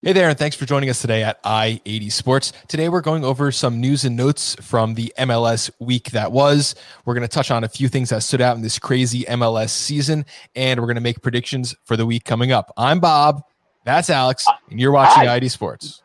Hey there, and thanks for joining us today at I 80 Sports. Today, we're going over some news and notes from the MLS week that was. We're going to touch on a few things that stood out in this crazy MLS season, and we're going to make predictions for the week coming up. I'm Bob, that's Alex, and you're watching I 80 Sports.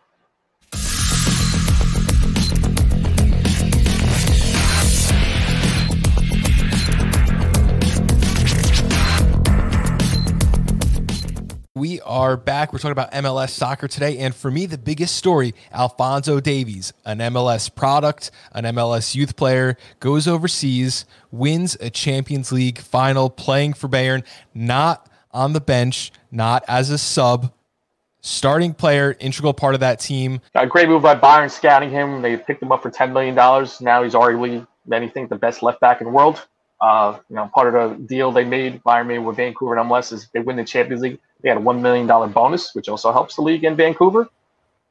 We are back. We're talking about MLS soccer today. And for me, the biggest story Alphonso Davies, an MLS product, an MLS youth player, goes overseas, wins a Champions League final playing for Bayern, not on the bench, not as a sub, starting player, integral part of that team. A great move by Bayern scouting him. They picked him up for $10 million. Now he's arguably, many think, the best left back in the world. Uh, you know, part of the deal they made, Bayern made with Vancouver and MLS is they win the Champions League they had a $1 million bonus, which also helps the league in Vancouver.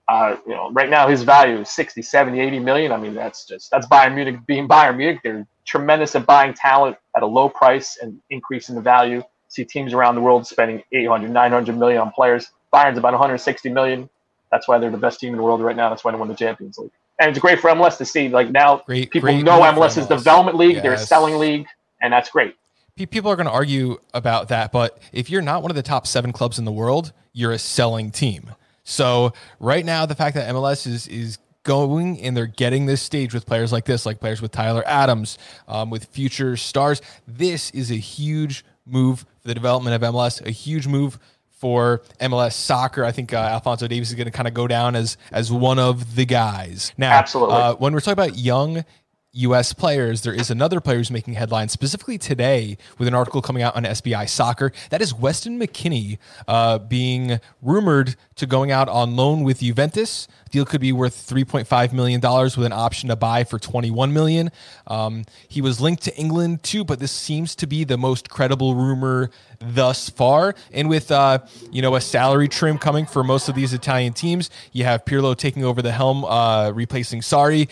Uh, you know, right now his value is 60, 70, 80 million. I mean, that's just, that's Bayern Munich being Bayern Munich. They're tremendous at buying talent at a low price and increasing the value. See teams around the world spending 800, 900 million on players. Bayern's about 160 million. That's why they're the best team in the world right now. That's why they won the Champions League. And it's great for MLS to see, like now great, people great know MLS is development league. Yes. They're a selling league, and that's great people are going to argue about that, but if you're not one of the top seven clubs in the world, you're a selling team. So right now, the fact that MLS is is going and they're getting this stage with players like this, like players with Tyler Adams, um, with future stars, this is a huge move for the development of MLS, a huge move for MLS soccer. I think uh, Alphonso Davies is going to kind of go down as as one of the guys. Now, absolutely. Uh, when we're talking about young U.S. players, there is another player who's making headlines specifically today with an article coming out on SBI Soccer. That is Weston McKennie uh, being rumored to going out on loan with Juventus. Deal could be worth $3.5 million with an option to buy for 21 million. Um, he was linked to England too, but this seems to be the most credible rumor thus far. And with uh, you know a salary trim coming for most of these Italian teams, you have Pirlo taking over the helm, uh, replacing Sarri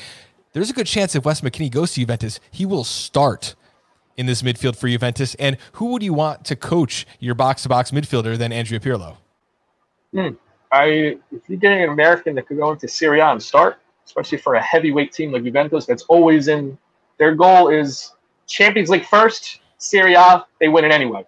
there's a good chance if Wes McKennie goes to Juventus, he will start in this midfield for Juventus. And who would you want to coach your box to box midfielder than Andrea Pirlo? Hmm. I if you're getting an American that could go into Serie A and start, especially for a heavyweight team like Juventus, that's always in their goal is Champions League first, Serie A, they win it anyway.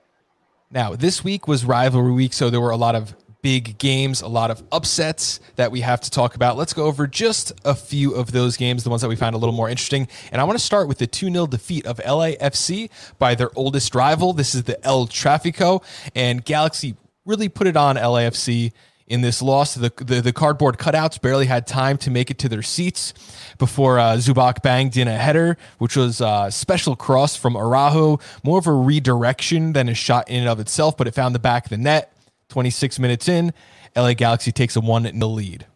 Now, this week was rivalry week, so there were a lot of big games, a lot of upsets that we have to talk about. Let's go over just a few of those games, the ones that we found a little more interesting. And I want to start with the 2 0 defeat of LAFC by their oldest rival. This is the El Trafico, and Galaxy really put it on LAFC in this loss. The, the, the, cardboard cutouts barely had time to make it to their seats before uh, Zubak banged in a header, which was a special cross from Araujo, more of a redirection than a shot in and of itself, but it found the back of the net. 26 minutes in, LA Galaxy takes a 1 0 lead.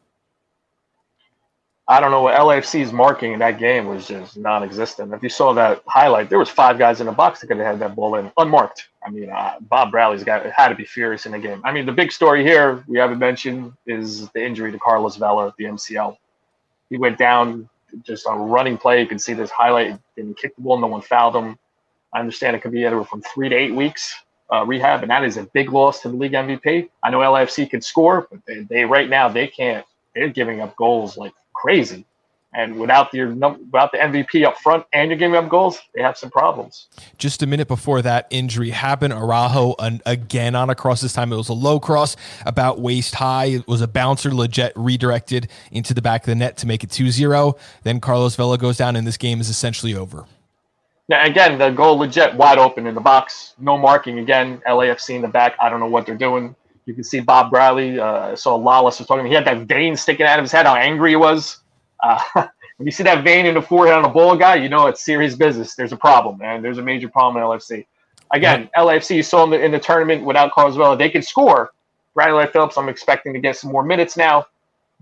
I don't know what LAFC's marking in that game was just non-existent. If you saw that highlight, there was five guys in the box that could have had that ball in unmarked. I mean, uh, Bob Bradley's got had to be furious in the game. I mean, the big story here we haven't mentioned is the injury to Carlos Vela at the MCL. He went down just on a running play. You can see this highlight. Didn't kick the ball. No one fouled him. I understand it could be anywhere from three to eight weeks uh, rehab, and that is a big loss to the league MVP. I know LAFC can score, but they, they right now they can't. They're giving up goals like crazy, and without the without the MVP up front, and you're giving up goals, they have some problems. Just a minute before that injury happened, Araujo an, again on a cross. This time it was a low cross, about waist high. It was a bouncer, legit redirected into the back of the net to make it 2-0. Then Carlos Vela goes down, and this game is essentially over. Now, again, the goal legit wide open in the box. No marking again. LAFC in the back. I don't know what they're doing. You can see Bob Bradley. Uh, saw Lawless was talking. He had that vein sticking out of his head. How angry he was. Uh, when you see that vein in the forehead on a ball guy, you know it's serious business. There's a problem, man. There's a major problem in LFC. Again, yeah. LAFC you saw in the, in the tournament without Carlos Vela. They can score. Bradley Phillips, I'm expecting to get some more minutes now.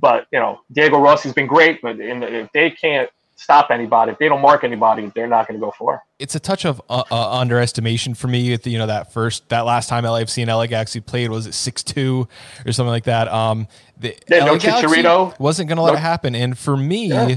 But you know, Diego Rossi's been great, but the, if they can't stop anybody. If they don't mark anybody, they're not going to go for. It's a touch of uh, uh, underestimation for me. At the, you know that first that last time LAFC and LA Galaxy played was it six two or something like that. Um, the yeah, LA no Chicharito wasn't going to let no. it happen. And for me, yeah.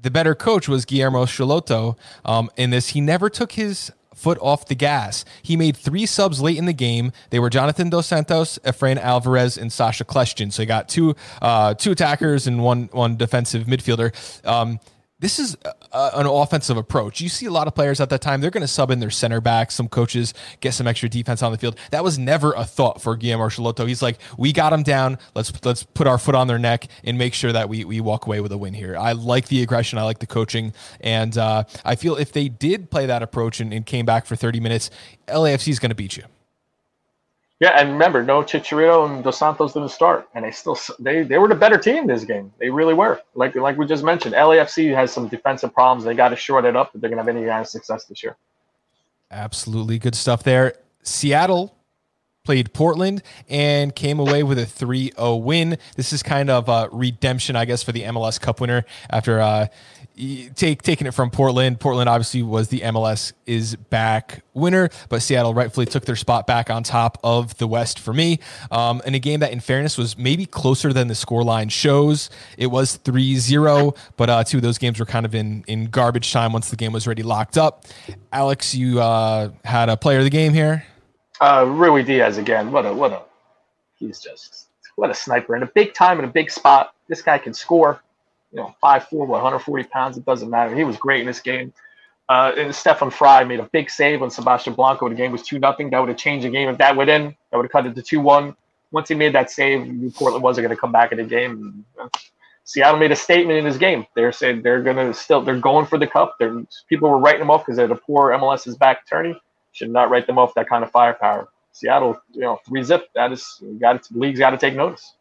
the better coach was Guillermo Schelotto. Um, in this, he never took his foot off the gas. He made three subs late in the game. They were Jonathan Dos Santos, Efrain Alvarez, and Sacha Kljestan. So he got two uh, two attackers and one one defensive midfielder. Um, this is a, an offensive approach. You see a lot of players at that time, they're going to sub in their center back. Some coaches get some extra defense on the field. That was never a thought for Guillermo Schelotto. He's like, we got them down. Let's let's put our foot on their neck and make sure that we, we walk away with a win here. I like the aggression. I like the coaching. And uh, I feel if they did play that approach and, and came back for 30 minutes, LAFC is going to beat you. Yeah, and remember, no Chicharito and Dos Santos didn't start, and they still they they were the better team this game. They really were. Like like we just mentioned, LAFC has some defensive problems. They got to short it up if they're gonna have any kind of success this year. Absolutely good stuff there. Seattle played Portland and came away with a 3-0 win. This is kind of a redemption, I guess, for the MLS Cup winner after uh, take taking it from Portland. Portland obviously was the MLS is back winner, but Seattle rightfully took their spot back on top of the West for me. Um, in a game that, in fairness, was maybe closer than the scoreline shows. It was 3-0, but uh, two of those games were kind of in in garbage time once the game was already locked up. Alex, you uh, had a player of the game here. Uh, Ruidíaz again. What a what a he's just what a sniper in a big time in a big spot. This guy can score you know, 5'4", 140 pounds. It doesn't matter. He was great in this game. Uh, and Stefan Frei made a big save on Sebastian Blanco. The game was 2 nothing. That would have changed the game. If that went in, that would have cut it to 2 1. Once he made that save, Portland wasn't going to come back in the game. Uh, Seattle made a statement in this game. They're saying they're going to still, they're going for the cup. They're, people were writing them off because they're the poor MLS is back attorney. Should not write them off that kind of firepower. Seattle, you know, three zip. That is, got league's got to take notice.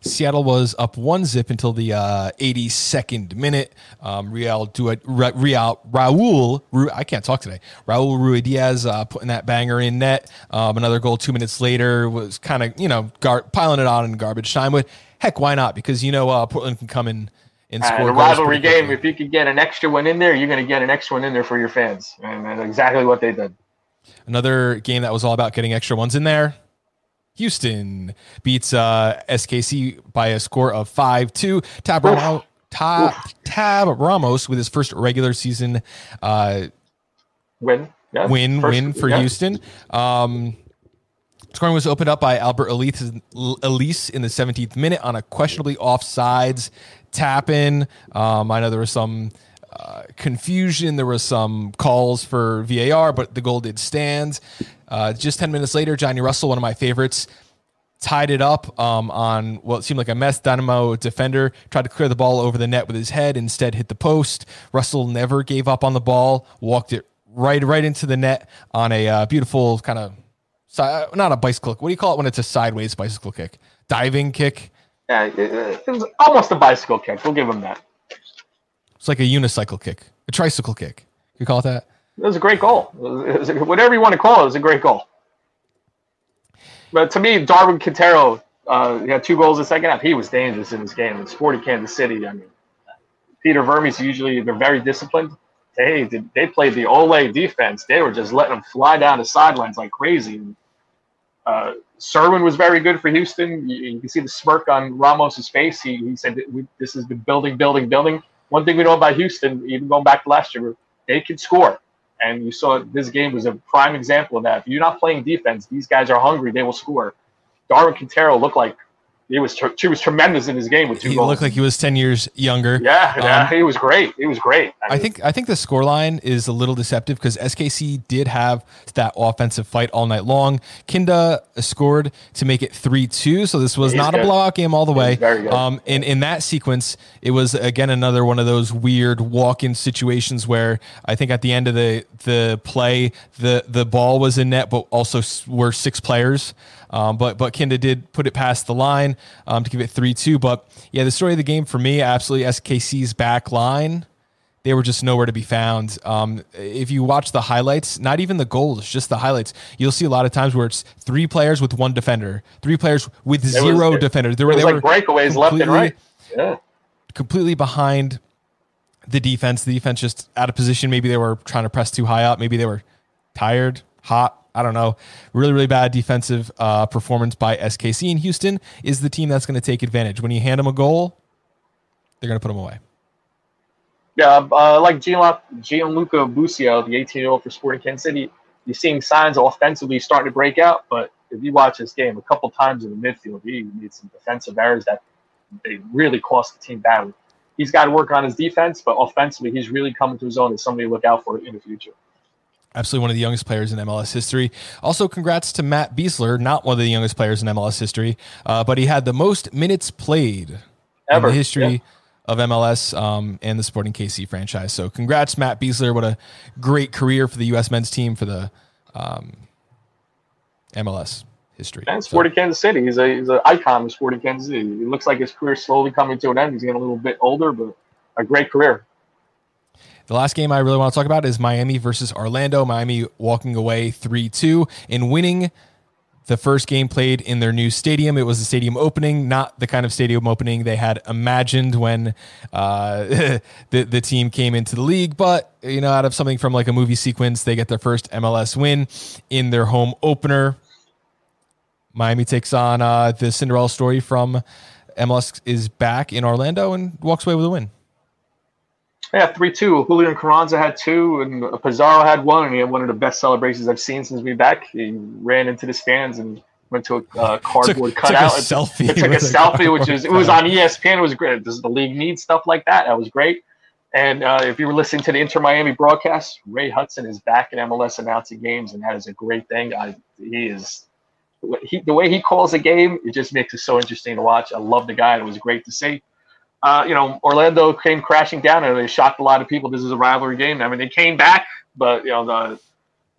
Seattle was up one zip until the uh, 82nd minute. Um, Real, Real Raul, Ru, I can't talk today. Raul Ruidíaz uh, putting that banger in net. Um, another goal two minutes later was kind of you know gar- piling it on in garbage time. But heck, why not? Because you know uh, Portland can come in and uh, score. a rivalry game. If you could get an extra one in there, you're going to get an extra one in there for your fans, and that's exactly what they did. Another game that was all about getting extra ones in there. Houston beats uh, SKC by a score of 5 2. Tab, Ramos, Tab, Tab Ramos with his first regular season uh, win. Yeah. Win, first, win for yeah. Houston. Um, scoring was opened up by Alberth Elis, Elis in the 17th minute on a questionably offsides tap in. Um, I know there was some uh, confusion. There was some calls for VAR, but the goal did stand. Uh, just 10 minutes later, Johnny Russell, one of my favorites, tied it up um, on what seemed like a mess. Dynamo defender tried to clear the ball over the net with his head, instead hit the post. Russell never gave up on the ball, walked it right right into the net on a uh, beautiful kind of not a bicycle. What do you call it when it's a sideways bicycle kick? Diving kick. Yeah, it was almost a bicycle kick. We'll give him that. It's like a unicycle kick, a tricycle kick. You call it that? It was a great goal. It was, whatever you want to call it, it was a great goal. But to me, Darwin Quintero, uh, had two goals in the second half. He was dangerous in this game. In Sporting Kansas City, I mean, Peter Vermes usually they're very disciplined. They they played the Ole defense. They were just letting them fly down the sidelines like crazy. Uh, Serwin was very good for Houston. You, you, can see the smirk on Ramos's face. He, he said, "This has been building, building, building." One thing we know about Houston, even going back to last year, they can score. And you saw this game was a prime example of that. If you're not playing defense, these guys are hungry. They will score. Darwin Quintero looked like he was he was tremendous in his game with two he goals. looked like he was ten years younger. Yeah, yeah, um, he was great. He was great. I, mean, think I think the scoreline is a little deceptive because SKC did have that offensive fight all night long. Kinda scored to make it three two, so this was not good. a blowout game all the way. Very good. Um, in in that sequence, it was again another one of those weird walk in situations where I think at the end of the the play, the the ball was in net, but also were six players. Um, but but Kinda did put it past the line um, to give it three two. But yeah, the story of the game for me, absolutely SKC's back line. They were just nowhere to be found. Um, if you watch the highlights, not even the goals, just the highlights, you'll see a lot of times where it's three players with one defender, three players with it zero was, defenders. There were, they like were breakaways left and right. Yeah. Completely behind the defense. The defense just out of position. Maybe they were trying to press too high up. Maybe they were tired, hot, I don't know. Really, really bad defensive uh, performance by SKC. in Houston is the team that's going to take advantage. When you hand them a goal, they're going to put them away. Yeah, uh, like Gianluca Busio, the 18 year old for Sporting Kansas City, you're seeing signs offensively starting to break out. But if you watch this game a couple times in the midfield, he made some defensive errors that they really cost the team badly. He's got to work on his defense, but offensively, he's really coming to his own as somebody to look out for in the future. Absolutely one of the youngest players in MLS history. Also, congrats to Matt Besler, not one of the youngest players in MLS history, uh, but he had the most minutes played Ever. in the history yeah. of MLS um, and the Sporting KC franchise. So, congrats, Matt Besler. What a great career for the U.S. men's team for the um, MLS history. And Sporting so. Kansas City. He's a he's an icon of Sporting Kansas City. It looks like his career slowly coming to an end. He's getting a little bit older, but a great career. The last game I really want to talk about is Miami versus Orlando. Miami walking away 3 2 and winning the first game played in their new stadium. It was a stadium opening, not the kind of stadium opening they had imagined when uh, the the team came into the league. But you know, out of something from like a movie sequence, they get their first MLS win in their home opener. Miami takes on uh, the Cinderella story from MLS is back in Orlando and walks away with a win. Yeah, three two. Julian Carranza had two, and Pizarro had one, and he had one of the best celebrations I've seen since we back. He ran into the stands and went to a uh, cardboard took, cutout. Took a selfie. It took a selfie, which is it was on ESPN. It was great. Does the league need stuff like that? That was great. And uh, if you were listening to the Inter Miami broadcast, Ray Hudson is back in MLS announcing games, and that is a great thing. I, he is he, the way he calls a game. It just makes it so interesting to watch. I love the guy. It was great to see uh, you know, Orlando came crashing down and they shocked a lot of people. This is a rivalry game. I mean, they came back, but you know, the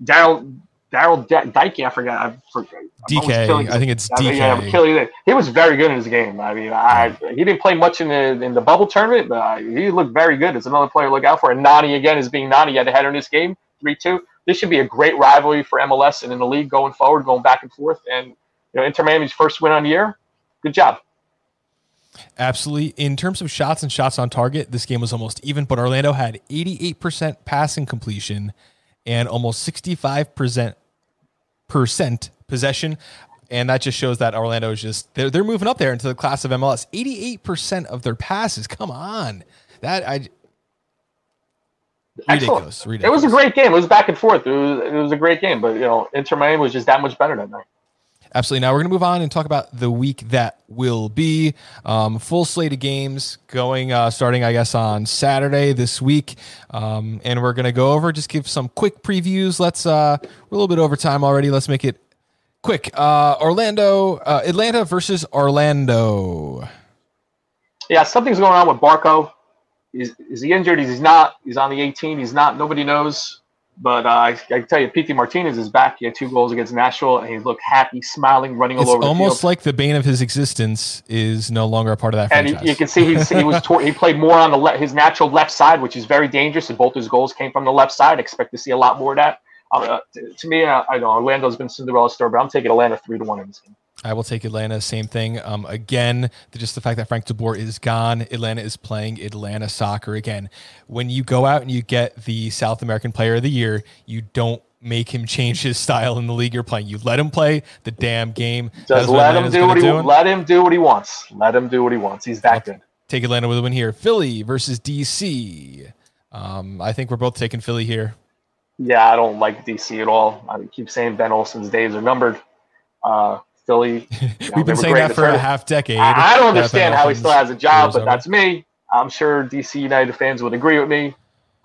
Daryl Daryl Dike, I forgot. I forgot. DK, I think it's DK. Yeah, killing He was very good in his game. I mean, I he didn't play much in the in the bubble tournament, but he looked very good. It's another player to look out for. And Nani again is being Nani. He had a header in this game, three two. This should be a great rivalry for MLS and in the league going forward, going back and forth. And you know, Inter Miami's first win on the year. Good job. Absolutely. In terms of shots and shots on target, this game was almost even, but Orlando had 88% passing completion and almost 65% possession. And that just shows that Orlando is just they're, they're moving up there into the class of MLS. 88% of their passes. Come on. That I ridiculous, ridiculous. It was a great game. It was back and forth. It was, it was a great game, but you know, Inter Miami was just that much better that night. Absolutely. Now we're going to move on and talk about the week that will be. Um, full slate of games going, uh, starting, I guess, on Saturday this week. Um, and we're going to go over, just give some quick previews. Let's, uh, we're a little bit over time already. Let's make it quick. Uh, Orlando, uh, Atlanta versus Orlando. Yeah, something's going on with Barco. Is, is he injured? He's not. He's on the 18. He's not. Nobody knows. But uh, I, I, tell you, Pity Martinez is back. He had two goals against Nashville, and he looked happy, smiling, running it's all over. It's almost like the bane of his existence is no longer a part of that. And franchise. you can see he's, he was tor- he played more on the le- his natural left side, which is very dangerous. And both his goals came from the left side. expect to see a lot more of that. Uh, to, to, me, uh, I know Orlando's been Cinderella story, but I'm taking Atlanta three to one in this game. I will take Atlanta. Same thing. Um, again, just the fact that Frank DeBoer is gone. Atlanta is playing Atlanta soccer again. When you go out and you get the South American Player of the Year, you don't make him change his style in the league you're playing. You let him play the damn game. Just let him do what he do. let him do what he wants. Let him do what he wants. He's that good. Take Atlanta with a win here. Philly versus DC. Um, I think we're both taking Philly here. Yeah, I don't like DC at all. I keep saying Ben Olsen's days are numbered. Uh, Philly. You know, We've been saying that for a half decade. I, I don't understand how he still has a job, but that's me. I'm sure DC United fans would agree with me.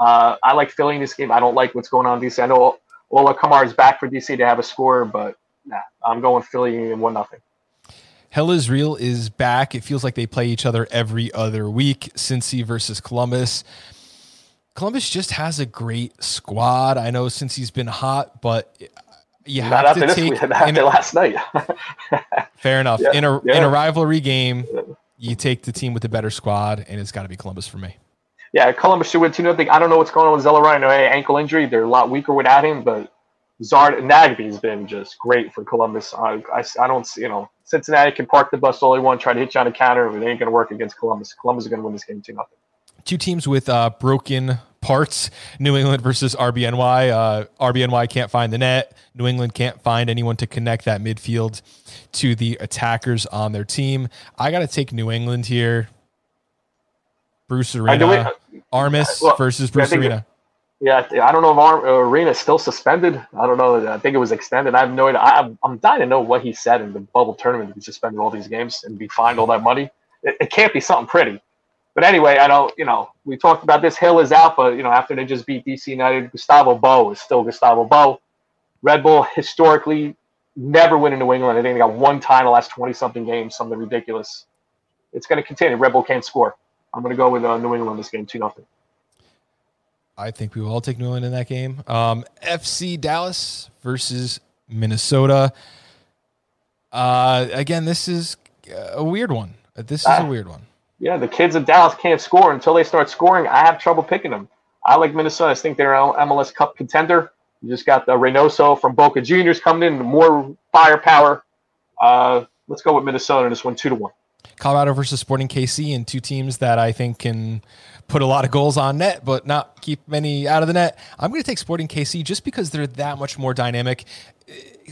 Uh, I like Philly in this game. I don't like what's going on in DC. I know Ola Kamara is back for DC to have a score, but nah, I'm going Philly in one nothing. Hell is real is back. It feels like they play each other every other week. Cincy versus Columbus. Columbus just has a great squad. I know Cincy's been hot, but you Not have to take week, after last night. fair enough. Yeah, in a yeah. in a rivalry game, you take the team with the better squad, and it's got to be Columbus for me. Yeah, Columbus should win two nothing. I don't know what's going on with. No ankle injury. They're a lot weaker without him, but Zard Nagbe's been just great for Columbus. I, I, I don't see, you know Cincinnati can park the bus all they want, try to hit you on a counter, but it ain't going to work against Columbus. Columbus is going to win this game two nothing. Two teams with uh, broken parts. New England versus RBNY. Uh, RBNY can't find the net. New England can't find anyone to connect that midfield to the attackers on their team. I got to take New England here. Bruce Arena. Armas well, versus Bruce Arena. Yeah, I don't know if our arena is still suspended. I don't know. I think it was extended. I have no idea. I, am dying to know what he said in the bubble tournament. He suspended all these games and be fined all that money. It, it, can't be something pretty. But anyway, I don't. You know, we talked about this. Gil is out, but you know, after they just beat DC United, Gustavo Bou is still Gustavo Bou. Red Bull historically never win in New England. I think they got one time in the last twenty something games, something ridiculous. It's going to continue. Red Bull can't score. I'm going to go with uh, New England this game, two nothing. I think we will all take New England in that game. Um, FC Dallas versus Minnesota. Uh, again, this is a weird one. This is a weird one. Yeah, the kids in Dallas can't score until they start scoring. I have trouble picking them. I like Minnesota. I think they're an MLS Cup contender. You just got the Reynoso from Boca Juniors coming in, more firepower. Uh, let's go with Minnesota in this one, two to one. Colorado versus Sporting KC, and two teams that I think can put a lot of goals on net, but not keep many out of the net. I'm going to take Sporting KC just because they're that much more dynamic.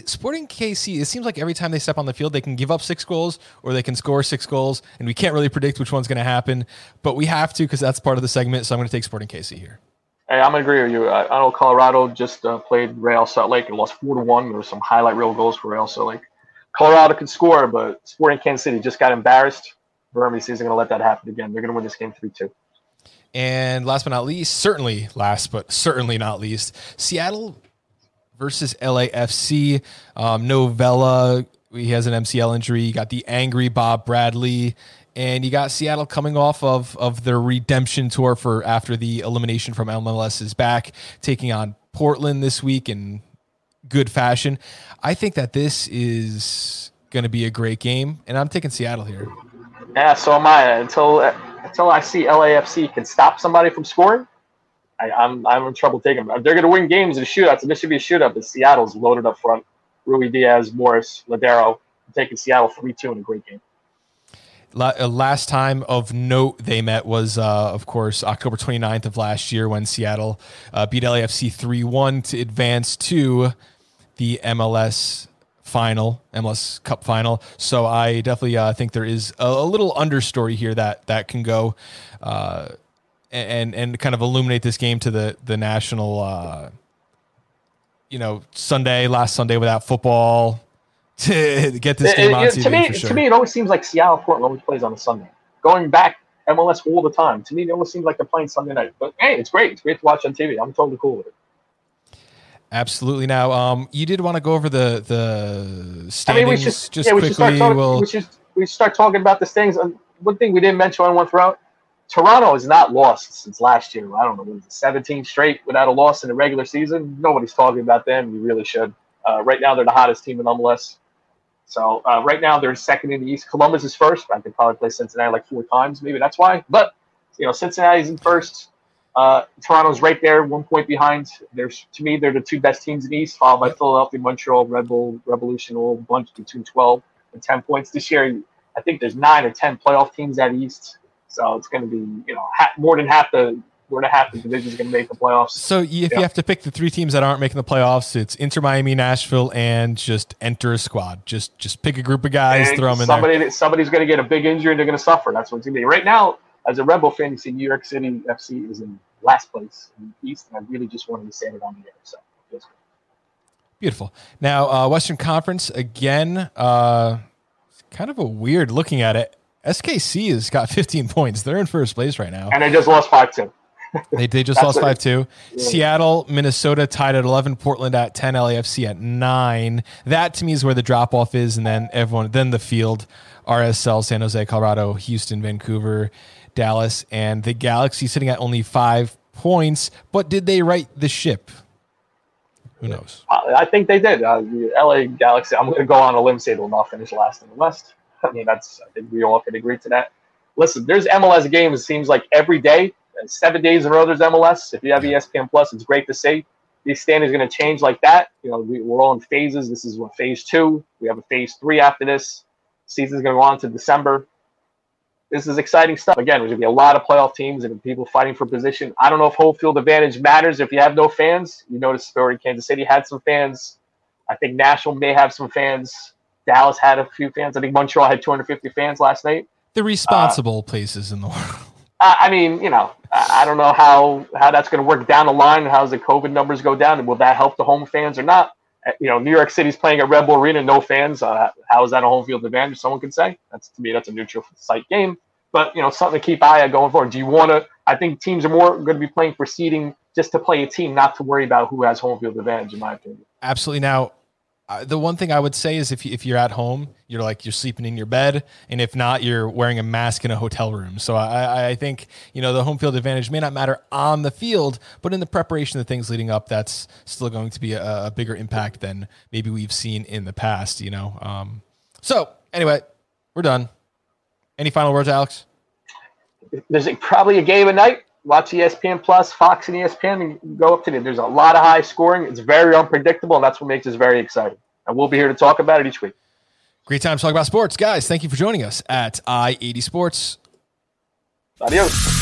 Sporting KC, it seems like every time they step on the field, they can give up six goals or they can score six goals, and we can't really predict which one's going to happen, but we have to because that's part of the segment. So I'm going to take Sporting KC here. Hey, I'm going to agree with you. I, I know Colorado just uh, played Real Salt Lake and lost four to one. There were some highlight reel goals for Real Salt Lake. Colorado can score, but Sporting Kansas City just got embarrassed. Vermes isn't going to let that happen again. They're going to win this game 3 2. And last but not least, certainly last but certainly not least, Seattle versus LAFC. Um, no Vela, he has an MCL injury. You got the angry Bob Bradley. And you got Seattle coming off of, of their redemption tour for after the elimination from MLS is back, taking on Portland this week in good fashion. I think that this is going to be a great game, and I'm taking Seattle here. Yeah, so am I. Until until I see LAFC can stop somebody from scoring, I, am I'm, I'm in trouble taking them. They're going to win games in shootouts, and this should be a shootout. But Seattle's loaded up front. Ruidíaz, Morris, Lodeiro, I'm taking Seattle three two in a great game. Uh, last time of note they met was, uh, of course, October 29th of last year when Seattle uh, beat LAFC 3 1 to advance to the MLS final, MLS Cup final. So I definitely uh, think there is a, a, little understory here that that can go uh, and and kind of illuminate this game to the the national. Uh, you know, Sunday, last Sunday without football to get this game on TV. To me, sure. to me, it always seems like Seattle Portland always plays on a Sunday. Going back MLS all the time. To me, it always seems like they're playing Sunday night. But hey, it's great. It's great to watch on TV. I'm totally cool with it. Absolutely. Now, um, you did want to go over the the standings I mean, we should, just yeah, we quickly. Should talking, we'll... we should we should start talking about the things. And one thing we didn't mention on one throughout: Toronto has not lost since last year. I don't know, was it 17 straight without a loss in the regular season. Nobody's talking about them. You really should. Uh, right now, they're the hottest team in MLS. So uh, right now, they're second in the East. Columbus is first. I could probably play Cincinnati like four times. Maybe that's why. But you know, Cincinnati's in first. Uh, Toronto's right there, one point behind. There's to me, they're the two best teams in the East, followed by Philadelphia, Montreal, Red Bull, Revolution, all bunch between 12 and 10 points this year. I think there's nine or 10 playoff teams at East, so it's going to be you know ha- more than half the more than half the division is going to make the playoffs. So if yeah. you have to pick the three teams that aren't making the playoffs, it's Inter Miami, Nashville, and just enter a squad. Just just pick a group of guys, and throw them in somebody, there. Somebody's going to get a big injury and they're going to suffer. That's what's going to be right now as a Red Bull fan, you see New York City FC is in last place in the East, and I really just wanted to say it on the air. So Beautiful. Now, uh, Western Conference again. Uh, kind of a weird looking at it. SKC has got 15 points. They're in first place right now, and they just lost five two. They they just lost five two. Yeah. Seattle, Minnesota tied at 11. Portland at 10. LAFC at nine. That to me is where the drop off is, and then everyone, then the field. RSL, San Jose, Colorado, Houston, Vancouver, Dallas, and the Galaxy sitting at only five points. But did they right the ship? Who knows? I think they did. Uh, the LA Galaxy. I'm going to go on a limb say they'll not finish last in the West. I mean, that's. I think we all can agree to that. Listen, there's MLS games. It seems like every day, seven days in a row. There's MLS. If you have ESPN Plus, it's great to see. These standings going to change like that. You know, we, we're all in phases. This is what phase two. We have a phase three after this. Season's going to go on to December this is exciting stuff. Again, there's going to be a lot of playoff teams and people fighting for position. I don't know if home field advantage matters if you have no fans. You notice story Kansas City had some fans. I think Nashville may have some fans. Dallas had a few fans. I think Montreal had 250 fans last night. The responsible uh, places in the world. I mean, you know, I don't know how how that's going to work down the line. How's the COVID numbers go down, and will that help the home fans or not? Uh, you know, New York City's playing at Red Bull Arena, no fans. Uh, how is that a home field advantage? Someone could say that's to me that's a neutral site game. But you know, something to keep eye on going forward. Do you want to? I think teams are more going to be playing for seeding just to play a team, not to worry about who has home field advantage. In my opinion, absolutely. Now, the one thing I would say is if you, if you're at home, you're like you're sleeping in your bed, and if not, you're wearing a mask in a hotel room. So I, I think you know the home field advantage may not matter on the field, but in the preparation of things leading up, that's still going to be a, a bigger impact than maybe we've seen in the past. You know. Um, so anyway, we're done. Any final words, Alex? There's probably a game a night watch ESPN Plus, Fox, and ESPN, and go up to it. There's a lot of high scoring. It's very unpredictable, and that's what makes us very exciting. And we'll be here to talk about it each week. Great time to talk about sports, guys. Thank you for joining us at I eighty Sports. Adios.